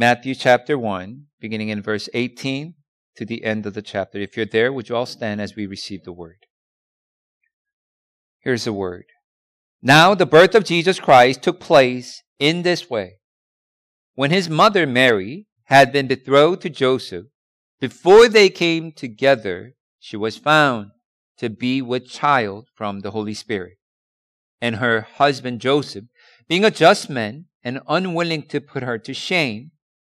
Matthew chapter 1, beginning in verse 18 to the end of the chapter. If you're there, would you all stand as we receive the word? Here's the word. Now the birth of Jesus Christ took place in this way. When his mother Mary had been betrothed to Joseph, before they came together, she was found to be with child from the Holy Spirit. And her husband Joseph, being a just man and unwilling to put her to shame,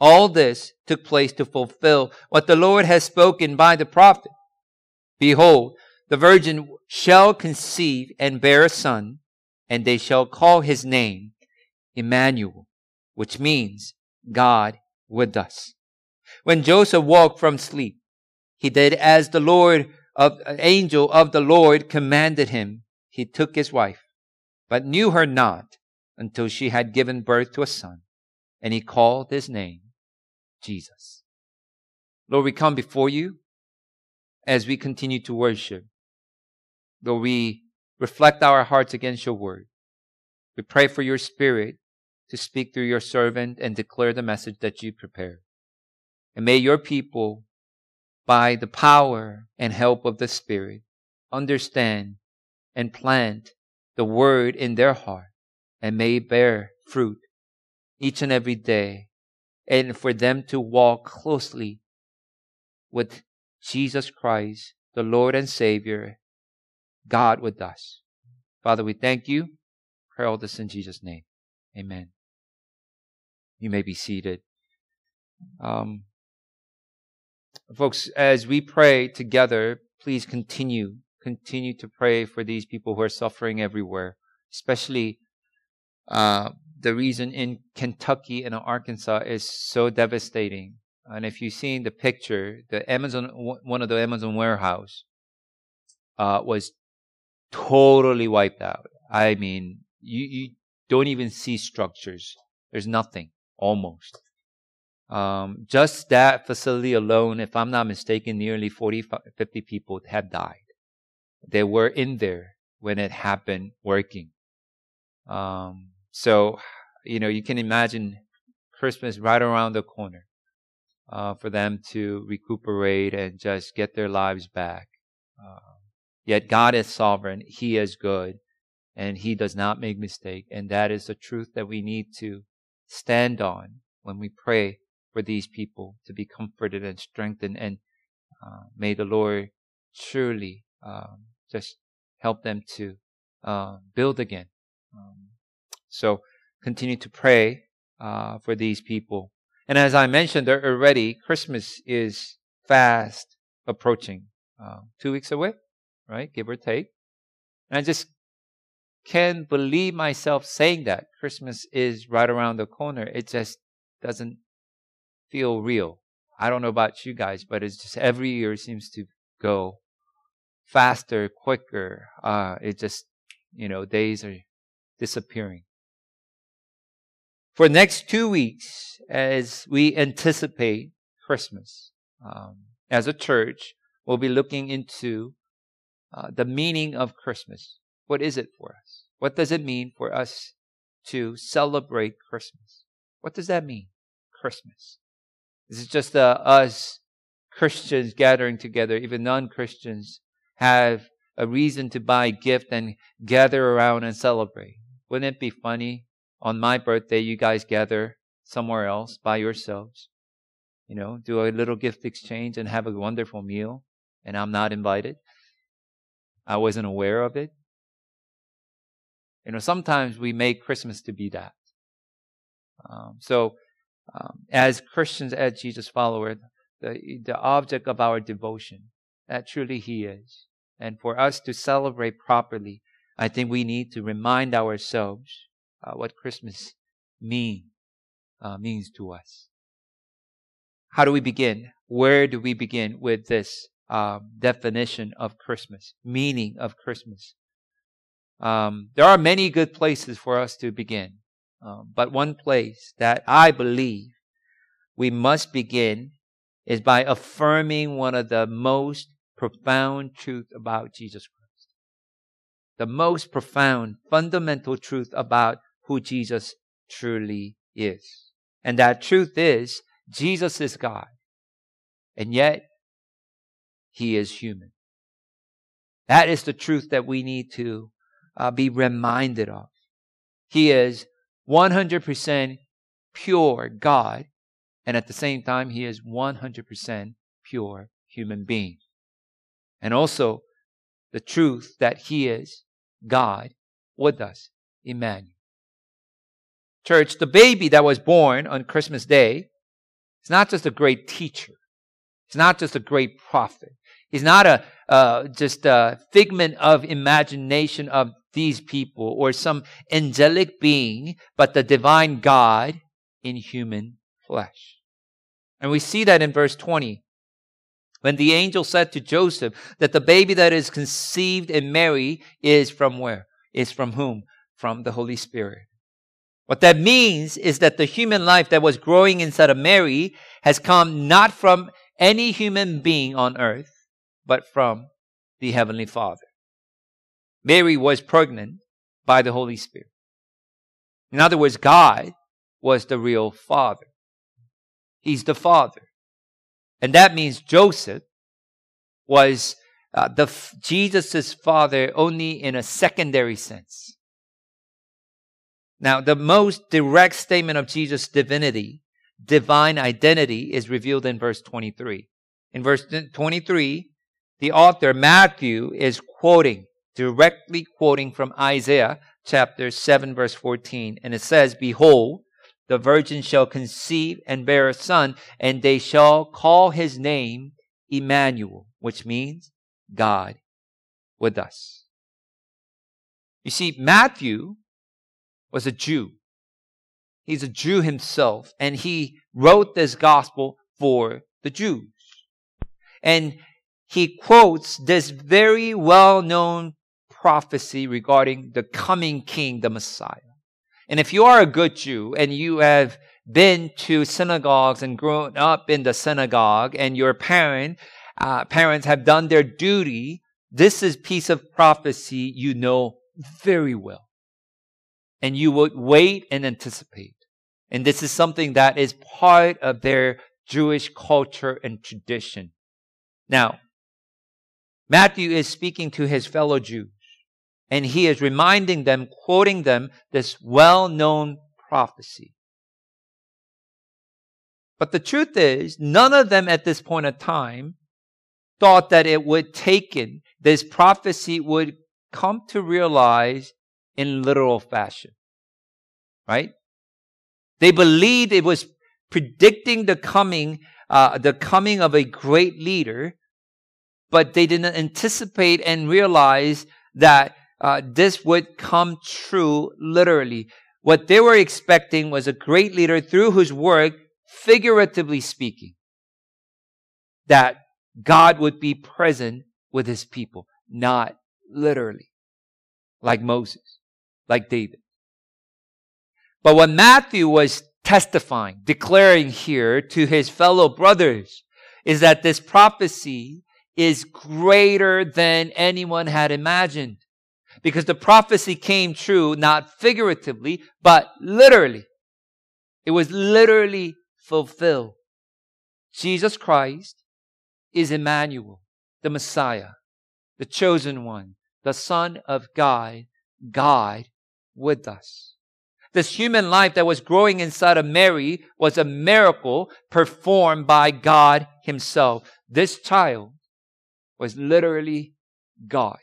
All this took place to fulfill what the Lord has spoken by the prophet. Behold, the virgin shall conceive and bear a son, and they shall call his name Emmanuel, which means God with us. When Joseph woke from sleep, he did as the Lord of angel of the Lord commanded him. He took his wife, but knew her not until she had given birth to a son, and he called his name Jesus. Lord, we come before you as we continue to worship. Lord, we reflect our hearts against your word. We pray for your spirit to speak through your servant and declare the message that you prepared. And may your people, by the power and help of the Spirit, understand and plant the word in their heart and may bear fruit each and every day and for them to walk closely with Jesus Christ, the Lord and Savior, God with us. Father, we thank you. Pray all this in Jesus' name. Amen. You may be seated. Um, folks, as we pray together, please continue, continue to pray for these people who are suffering everywhere, especially uh, the reason in Kentucky and Arkansas is so devastating. And if you've seen the picture, the Amazon, one of the Amazon warehouse, uh, was totally wiped out. I mean, you, you don't even see structures. There's nothing, almost. Um, just that facility alone, if I'm not mistaken, nearly 40, 50 people have died. They were in there when it happened working. Um, so, you know, you can imagine Christmas right around the corner uh, for them to recuperate and just get their lives back. Uh, yet God is sovereign. He is good and he does not make mistake. And that is the truth that we need to stand on when we pray for these people to be comforted and strengthened. And uh, may the Lord surely um, just help them to uh, build again. Um, so continue to pray uh, for these people. And as I mentioned already, Christmas is fast approaching. Uh, two weeks away, right? Give or take. And I just can't believe myself saying that. Christmas is right around the corner. It just doesn't feel real. I don't know about you guys, but it's just every year seems to go faster, quicker. Uh, it just, you know, days are disappearing for next two weeks as we anticipate Christmas. Um, as a church, we'll be looking into uh, the meaning of Christmas. What is it for us? What does it mean for us to celebrate Christmas? What does that mean? Christmas. Is it just uh, us Christians gathering together? Even non-Christians have a reason to buy a gift and gather around and celebrate. Wouldn't it be funny on my birthday, you guys gather somewhere else by yourselves, you know, do a little gift exchange and have a wonderful meal, and I'm not invited. I wasn't aware of it. You know, sometimes we make Christmas to be that. Um, so, um, as Christians, as Jesus followers, the, the object of our devotion, that truly He is. And for us to celebrate properly, I think we need to remind ourselves uh, what Christmas mean uh, means to us. how do we begin? Where do we begin with this um, definition of Christmas, meaning of Christmas? Um, there are many good places for us to begin, um, but one place that I believe we must begin is by affirming one of the most profound truth about Jesus Christ. The most profound, fundamental truth about who Jesus truly is. And that truth is Jesus is God. And yet, He is human. That is the truth that we need to uh, be reminded of. He is 100% pure God, and at the same time, He is 100% pure human being. And also, the truth that He is God with us, Emmanuel. Church, the baby that was born on Christmas Day is not just a great teacher. He's not just a great prophet. He's not a uh, just a figment of imagination of these people or some angelic being, but the divine God in human flesh. And we see that in verse 20. When the angel said to Joseph that the baby that is conceived in Mary is from where? Is from whom? From the Holy Spirit. What that means is that the human life that was growing inside of Mary has come not from any human being on earth, but from the Heavenly Father. Mary was pregnant by the Holy Spirit. In other words, God was the real Father. He's the Father. And that means Joseph was uh, the Jesus' father only in a secondary sense. Now, the most direct statement of Jesus' divinity, divine identity, is revealed in verse 23. In verse 23, the author, Matthew, is quoting, directly quoting from Isaiah chapter 7, verse 14. And it says, Behold, the virgin shall conceive and bear a son, and they shall call his name Emmanuel, which means God with us. You see, Matthew was a Jew. He's a Jew himself, and he wrote this gospel for the Jews. And he quotes this very well known prophecy regarding the coming king, the Messiah. And if you are a good Jew and you have been to synagogues and grown up in the synagogue and your parent, uh, parents have done their duty, this is piece of prophecy you know very well and you would wait and anticipate. And this is something that is part of their Jewish culture and tradition. Now, Matthew is speaking to his fellow Jews, and he is reminding them, quoting them, this well known prophecy. But the truth is, none of them at this point of time thought that it would take in, this prophecy would come to realize in literal fashion. Right? They believed it was predicting the coming, uh, the coming of a great leader, but they didn't anticipate and realize that uh, this would come true literally. What they were expecting was a great leader through whose work, figuratively speaking, that God would be present with his people, not literally, like Moses like David. But what Matthew was testifying, declaring here to his fellow brothers, is that this prophecy is greater than anyone had imagined. Because the prophecy came true not figuratively, but literally. It was literally fulfilled. Jesus Christ is Emmanuel, the Messiah, the chosen one, the Son of God, God with us. This human life that was growing inside of Mary was a miracle performed by God Himself. This child was literally God.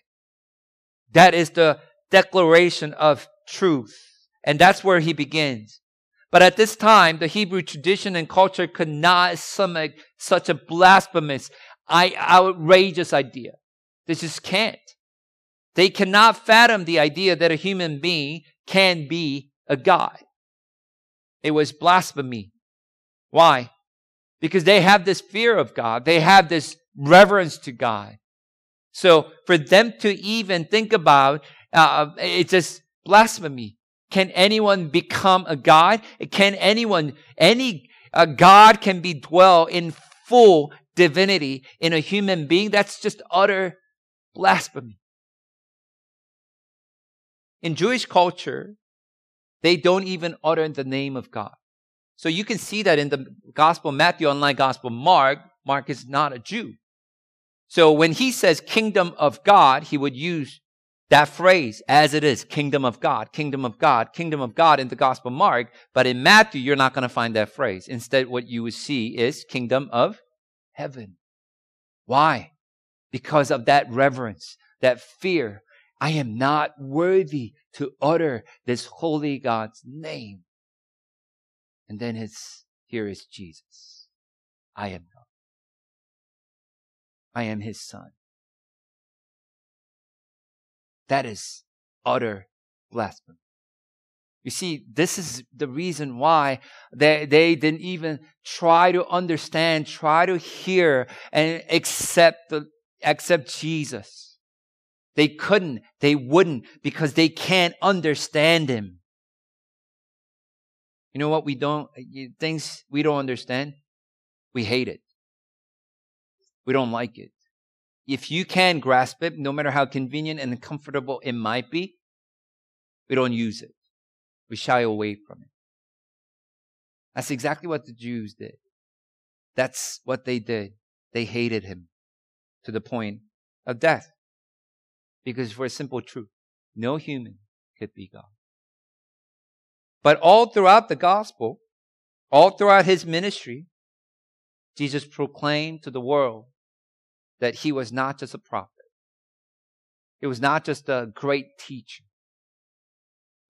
That is the declaration of truth. And that's where he begins. But at this time, the Hebrew tradition and culture could not stomach such a blasphemous, outrageous idea. They just can't. They cannot fathom the idea that a human being can be a God. It was blasphemy. Why? because they have this fear of God. They have this reverence to God. So for them to even think about, uh, it's just blasphemy. Can anyone become a God? Can anyone, any God can be dwell in full divinity in a human being? That's just utter blasphemy. In Jewish culture, they don't even utter the name of God. So you can see that in the Gospel Matthew, unlike Gospel Mark, Mark is not a Jew. So when he says kingdom of God, he would use that phrase as it is, kingdom of God, kingdom of God, kingdom of God in the Gospel Mark. But in Matthew, you're not going to find that phrase. Instead, what you would see is kingdom of heaven. Why? Because of that reverence, that fear. I am not worthy to utter this holy God's name. And then his, here is Jesus. I am God. I am his son. That is utter blasphemy. You see, this is the reason why they, they didn't even try to understand, try to hear and accept the, accept Jesus. They couldn't, they wouldn't because they can't understand him. You know what we don't, things we don't understand? We hate it. We don't like it. If you can grasp it, no matter how convenient and comfortable it might be, we don't use it. We shy away from it. That's exactly what the Jews did. That's what they did. They hated him to the point of death. Because for a simple truth, no human could be God. But all throughout the gospel, all throughout his ministry, Jesus proclaimed to the world that he was not just a prophet. He was not just a great teacher.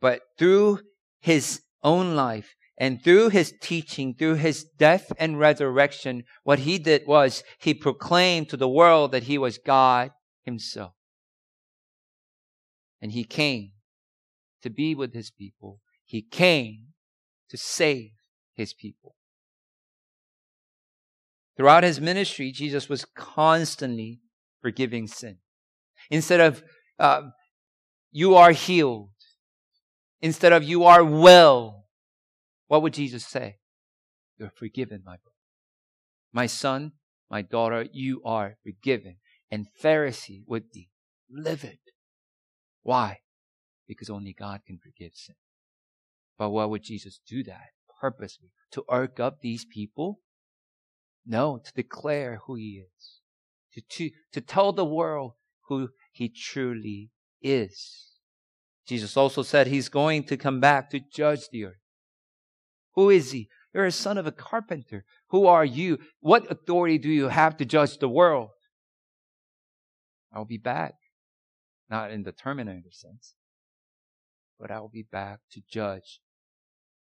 But through his own life and through his teaching, through his death and resurrection, what he did was he proclaimed to the world that he was God himself. And he came to be with his people. He came to save his people. Throughout his ministry, Jesus was constantly forgiving sin. Instead of, uh, you are healed, instead of you are well, what would Jesus say? You're forgiven, my brother. My son, my daughter, you are forgiven. And Pharisee would be livid. Why? Because only God can forgive sin. But why would Jesus do that purposely? To irk up these people? No, to declare who he is. To, to, to tell the world who he truly is. Jesus also said he's going to come back to judge the earth. Who is he? You're a son of a carpenter. Who are you? What authority do you have to judge the world? I'll be back. Not in the Terminator sense, but I'll be back to judge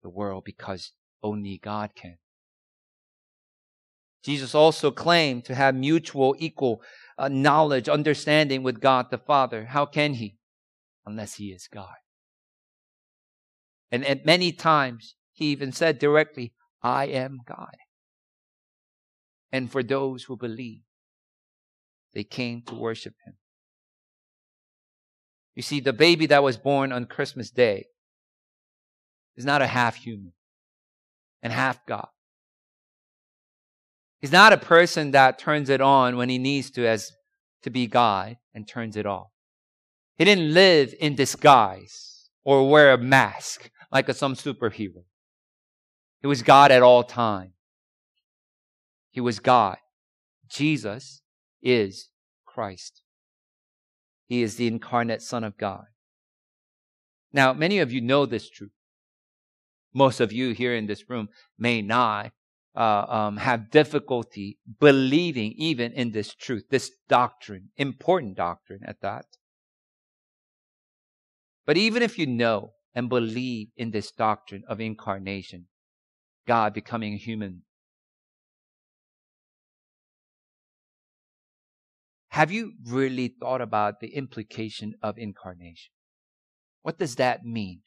the world because only God can. Jesus also claimed to have mutual, equal uh, knowledge, understanding with God the Father. How can he? Unless he is God. And at many times, he even said directly, I am God. And for those who believe, they came to worship him. You see, the baby that was born on Christmas Day is not a half human and half God. He's not a person that turns it on when he needs to as to be God and turns it off. He didn't live in disguise or wear a mask like a, some superhero. He was God at all time. He was God. Jesus is Christ. He is the incarnate Son of God. Now, many of you know this truth. Most of you here in this room may not, uh, um, have difficulty believing even in this truth, this doctrine, important doctrine at that. But even if you know and believe in this doctrine of incarnation, God becoming human, have you really thought about the implication of incarnation? What does that mean?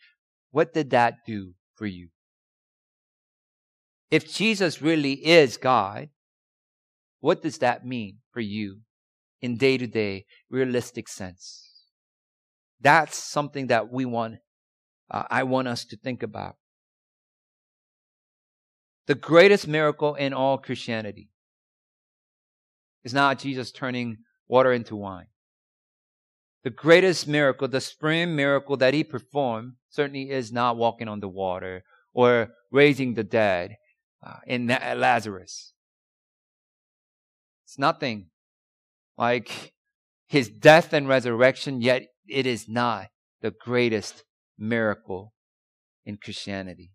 What did that do for you? If Jesus really is God, what does that mean for you in day to day, realistic sense? That's something that we want, uh, I want us to think about. The greatest miracle in all Christianity is not Jesus turning water into wine. The greatest miracle, the supreme miracle that he performed, certainly is not walking on the water or raising the dead uh, in Lazarus. It's nothing like his death and resurrection, yet it is not the greatest miracle in Christianity.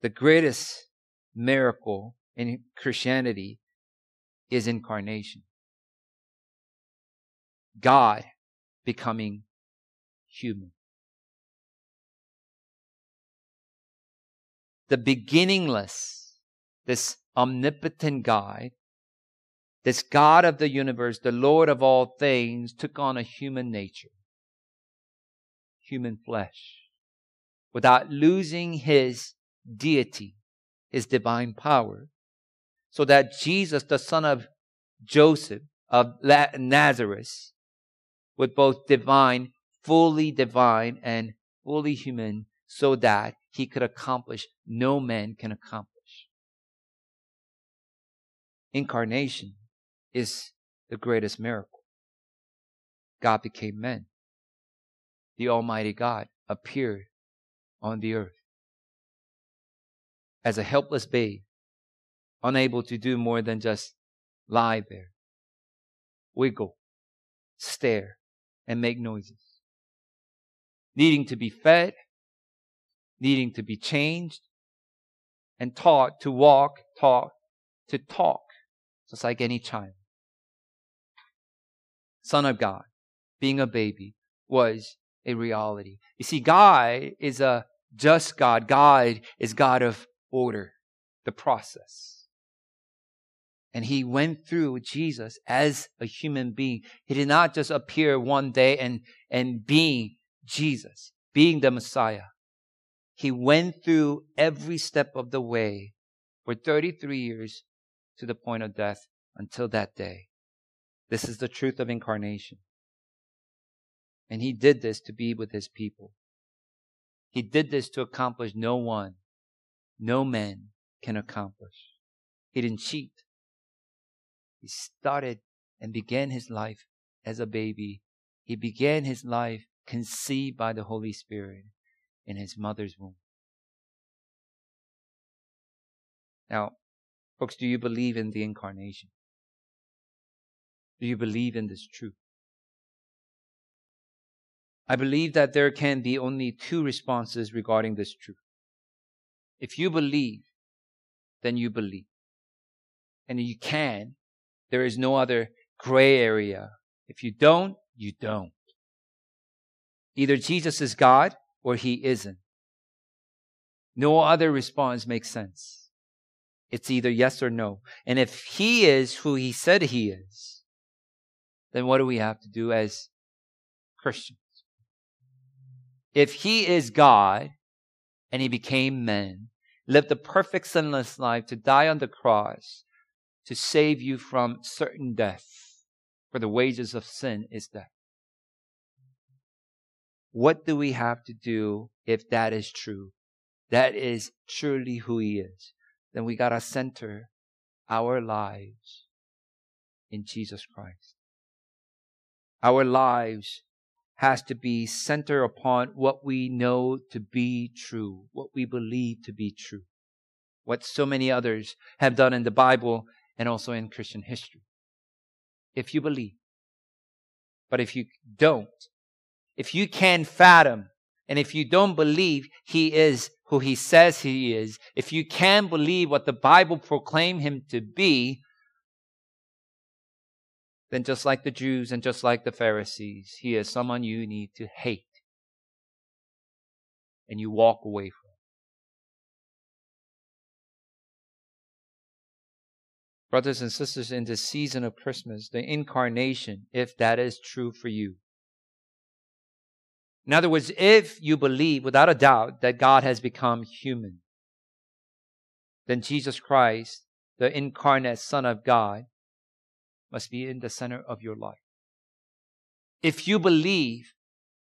The greatest miracle in Christianity is incarnation. God becoming human. The beginningless, this omnipotent God, this God of the universe, the Lord of all things, took on a human nature, human flesh, without losing his deity, his divine power, so that Jesus, the son of Joseph of Nazareth, with both divine, fully divine, and fully human, so that he could accomplish no man can accomplish. Incarnation is the greatest miracle. God became man. The Almighty God appeared on the earth as a helpless babe, unable to do more than just lie there, wiggle, stare, and make noises. Needing to be fed, needing to be changed, and taught to walk, talk, to talk, just like any child. Son of God, being a baby, was a reality. You see, God is a just God. God is God of order, the process. And he went through Jesus as a human being. He did not just appear one day and, and being Jesus, being the Messiah. He went through every step of the way for 33 years to the point of death until that day. This is the truth of incarnation. And he did this to be with his people. He did this to accomplish no one, no man can accomplish. He didn't cheat. He started and began his life as a baby. He began his life conceived by the Holy Spirit in his mother's womb. Now, folks, do you believe in the incarnation? Do you believe in this truth? I believe that there can be only two responses regarding this truth. If you believe, then you believe. And you can there is no other gray area. If you don't, you don't. Either Jesus is God or he isn't. No other response makes sense. It's either yes or no. And if he is who he said he is, then what do we have to do as Christians? If he is God and he became man, lived a perfect sinless life to die on the cross, to save you from certain death. For the wages of sin is death. What do we have to do if that is true? That is truly who He is. Then we gotta center our lives in Jesus Christ. Our lives has to be centered upon what we know to be true, what we believe to be true. What so many others have done in the Bible and also in Christian history. If you believe. But if you don't, if you can't fathom, and if you don't believe he is who he says he is, if you can't believe what the Bible proclaimed him to be, then just like the Jews and just like the Pharisees, he is someone you need to hate. And you walk away from. Brothers and sisters, in this season of Christmas, the incarnation, if that is true for you. In other words, if you believe without a doubt that God has become human, then Jesus Christ, the incarnate Son of God, must be in the center of your life. If you believe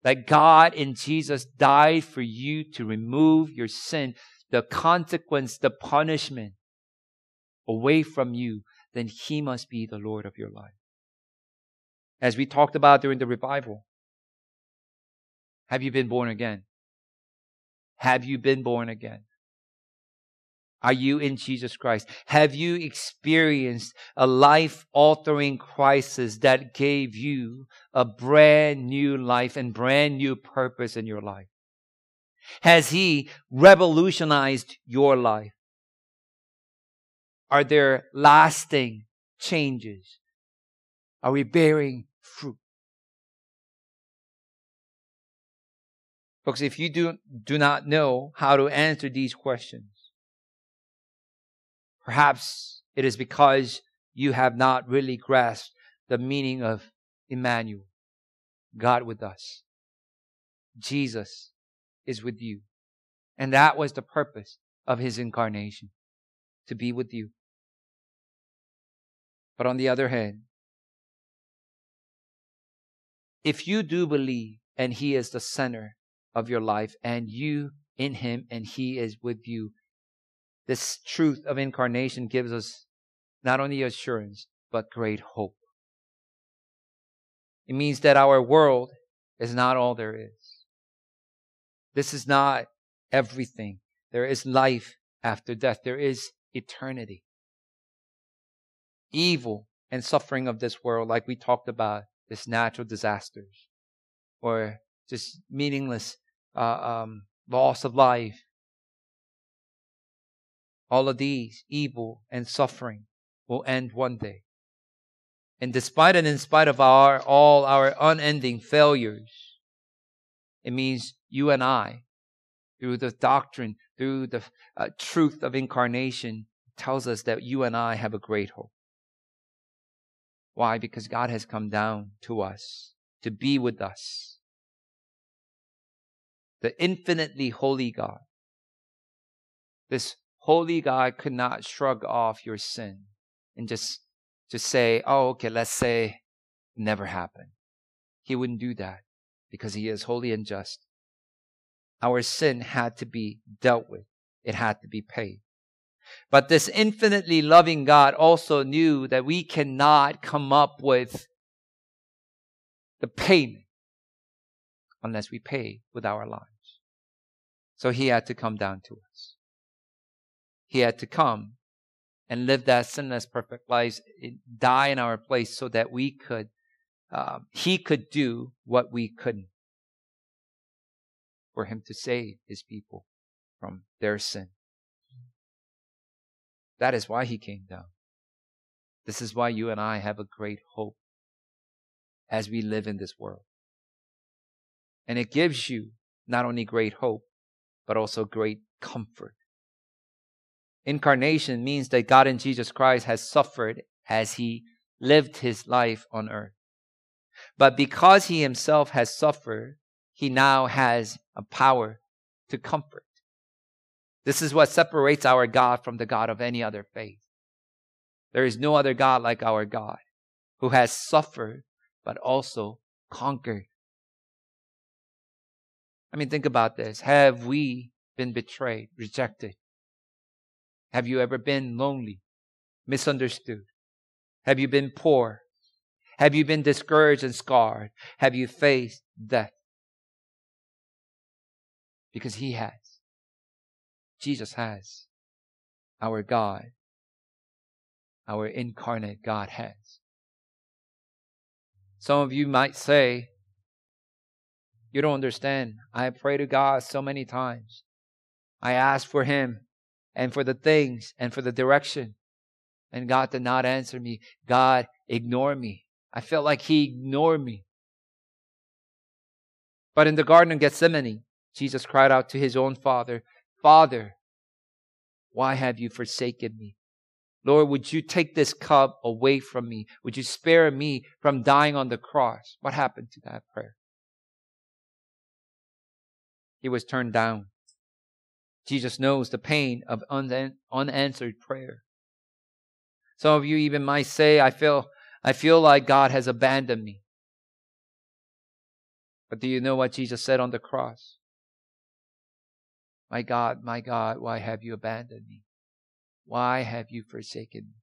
that God in Jesus died for you to remove your sin, the consequence, the punishment away from you, then He must be the Lord of your life. As we talked about during the revival, have you been born again? Have you been born again? Are you in Jesus Christ? Have you experienced a life altering crisis that gave you a brand new life and brand new purpose in your life? Has He revolutionized your life? Are there lasting changes? Are we bearing fruit? Folks, if you do, do not know how to answer these questions, perhaps it is because you have not really grasped the meaning of Emmanuel, God with us. Jesus is with you. And that was the purpose of his incarnation, to be with you. But on the other hand, if you do believe and he is the center of your life and you in him and he is with you, this truth of incarnation gives us not only assurance, but great hope. It means that our world is not all there is. This is not everything. There is life after death. There is eternity. Evil and suffering of this world, like we talked about, this natural disasters or just meaningless uh, um, loss of life. All of these evil and suffering will end one day. And despite and in spite of our all our unending failures, it means you and I, through the doctrine, through the uh, truth of incarnation, tells us that you and I have a great hope. Why? Because God has come down to us to be with us. The infinitely holy God. This holy God could not shrug off your sin and just, just say, oh, okay, let's say never happened. He wouldn't do that because he is holy and just. Our sin had to be dealt with. It had to be paid. But this infinitely loving God also knew that we cannot come up with the payment unless we pay with our lives. So he had to come down to us. He had to come and live that sinless, perfect life, die in our place so that we could, um, he could do what we couldn't. For him to save his people from their sin. That is why he came down. This is why you and I have a great hope as we live in this world. And it gives you not only great hope, but also great comfort. Incarnation means that God in Jesus Christ has suffered as he lived his life on earth. But because he himself has suffered, he now has a power to comfort. This is what separates our God from the God of any other faith. There is no other God like our God who has suffered but also conquered. I mean, think about this. Have we been betrayed, rejected? Have you ever been lonely, misunderstood? Have you been poor? Have you been discouraged and scarred? Have you faced death? Because He has. Jesus has. Our God, our incarnate God has. Some of you might say, You don't understand. I pray to God so many times. I ask for Him and for the things and for the direction. And God did not answer me. God ignored me. I felt like He ignored me. But in the Garden of Gethsemane, Jesus cried out to His own Father, Father, why have you forsaken me? Lord, would you take this cup away from me? Would you spare me from dying on the cross? What happened to that prayer? He was turned down. Jesus knows the pain of unanswered prayer. Some of you even might say, I feel, I feel like God has abandoned me. But do you know what Jesus said on the cross? My God, my God, why have you abandoned me? Why have you forsaken me?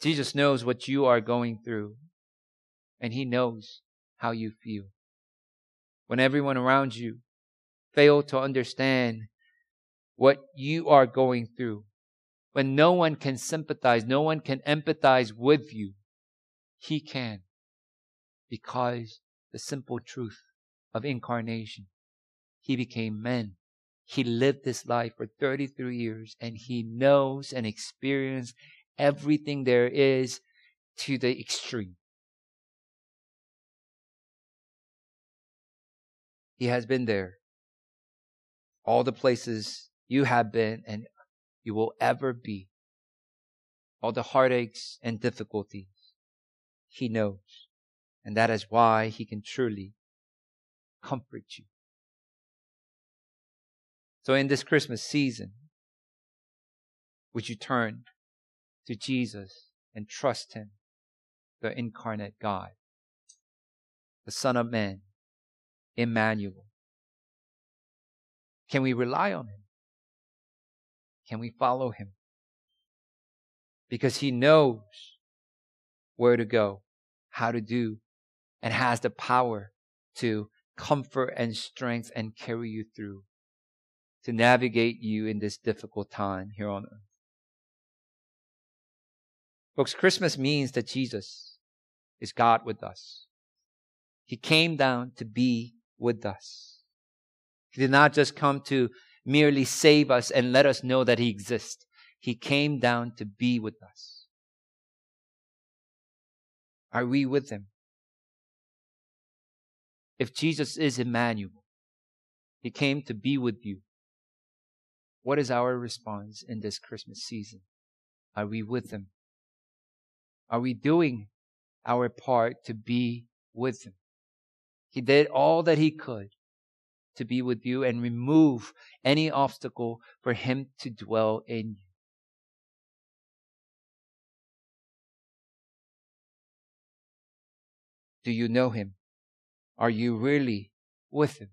Jesus knows what you are going through, and He knows how you feel. When everyone around you fail to understand what you are going through, when no one can sympathize, no one can empathize with you, He can. Because the simple truth of incarnation, He became man. He lived this life for 33 years and He knows and experienced everything there is to the extreme. He has been there. All the places you have been and you will ever be. All the heartaches and difficulties. He knows. And that is why he can truly comfort you. So in this Christmas season, would you turn to Jesus and trust Him, the incarnate God, the Son of Man, Emmanuel. Can we rely on Him? Can we follow Him? Because He knows where to go, how to do, and has the power to comfort and strength and carry you through, to navigate you in this difficult time here on earth. Folks, Christmas means that Jesus is God with us. He came down to be with us. He did not just come to merely save us and let us know that He exists. He came down to be with us. Are we with Him? If Jesus is Emmanuel, He came to be with you. What is our response in this Christmas season? Are we with Him? Are we doing our part to be with Him? He did all that He could to be with you and remove any obstacle for Him to dwell in you. Do you know Him? Are you really with Him?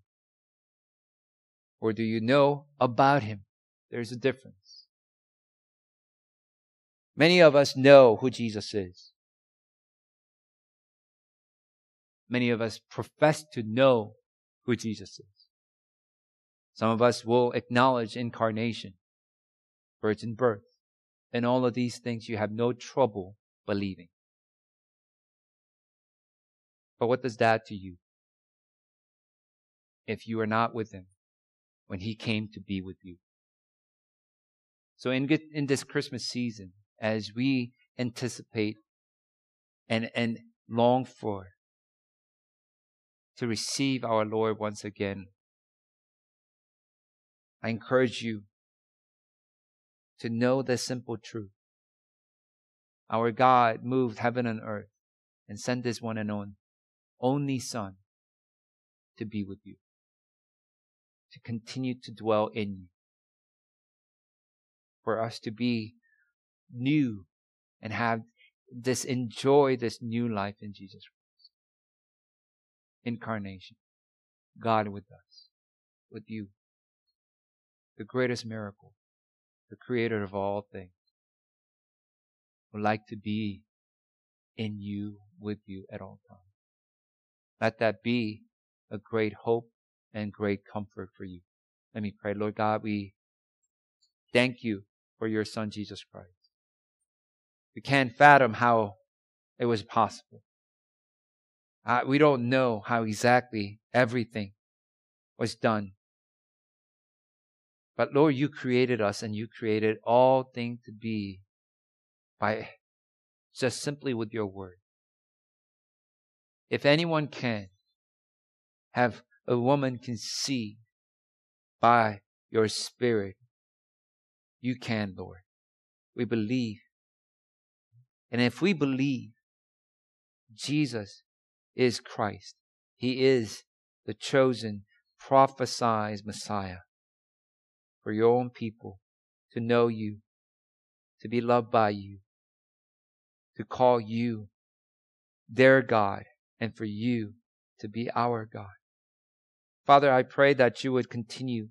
Or do you know about Him? There's a difference. Many of us know who Jesus is. Many of us profess to know who Jesus is. Some of us will acknowledge incarnation, virgin birth, and all of these things you have no trouble believing. But what does that to you? If you are not with him when he came to be with you. So in, in this Christmas season, as we anticipate and, and long for to receive our Lord once again. I encourage you to know the simple truth. Our God moved heaven and earth and sent His one and only Son to be with you, to continue to dwell in you, for us to be new and have this enjoy this new life in Jesus Christ. Incarnation. God with us, with you. The greatest miracle, the creator of all things, would like to be in you, with you at all times. Let that be a great hope and great comfort for you. Let me pray. Lord God, we thank you for your son, Jesus Christ. We can't fathom how it was possible. Uh, we don't know how exactly everything was done. But Lord, you created us and you created all things to be by just simply with your word. If anyone can have a woman conceived by your spirit, you can, Lord. We believe and if we believe Jesus is Christ, He is the chosen prophesied Messiah for your own people to know you, to be loved by you, to call you their God, and for you to be our God. Father, I pray that you would continue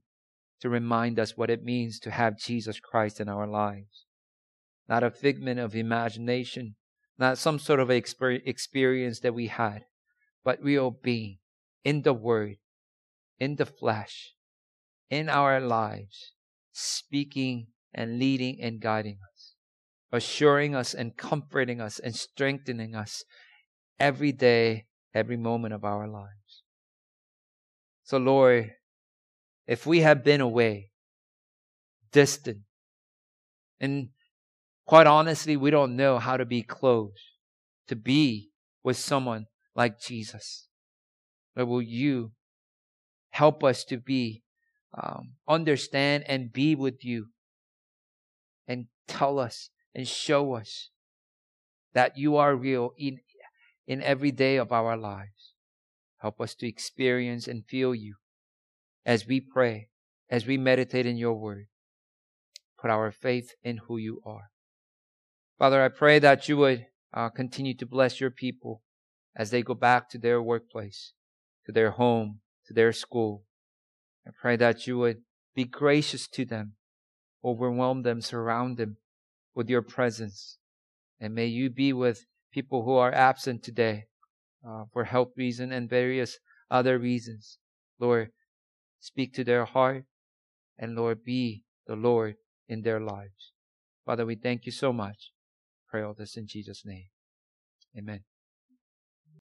to remind us what it means to have Jesus Christ in our lives. Not a figment of imagination, not some sort of experience that we had, but real being in the Word, in the flesh, in our lives, speaking and leading and guiding us, assuring us and comforting us and strengthening us every day, every moment of our lives. So, Lord, if we have been away, distant, and quite honestly, we don't know how to be close, to be with someone like Jesus, Lord, will you help us to be, um, understand and be with you and tell us and show us that you are real in, in every day of our lives. Help us to experience and feel you as we pray, as we meditate in your word. Put our faith in who you are. Father, I pray that you would uh, continue to bless your people as they go back to their workplace, to their home, to their school. I pray that you would be gracious to them, overwhelm them, surround them with your presence. And may you be with people who are absent today uh, for health reason and various other reasons. Lord, speak to their heart and Lord, be the Lord in their lives. Father, we thank you so much. Pray all this in Jesus' name. Amen.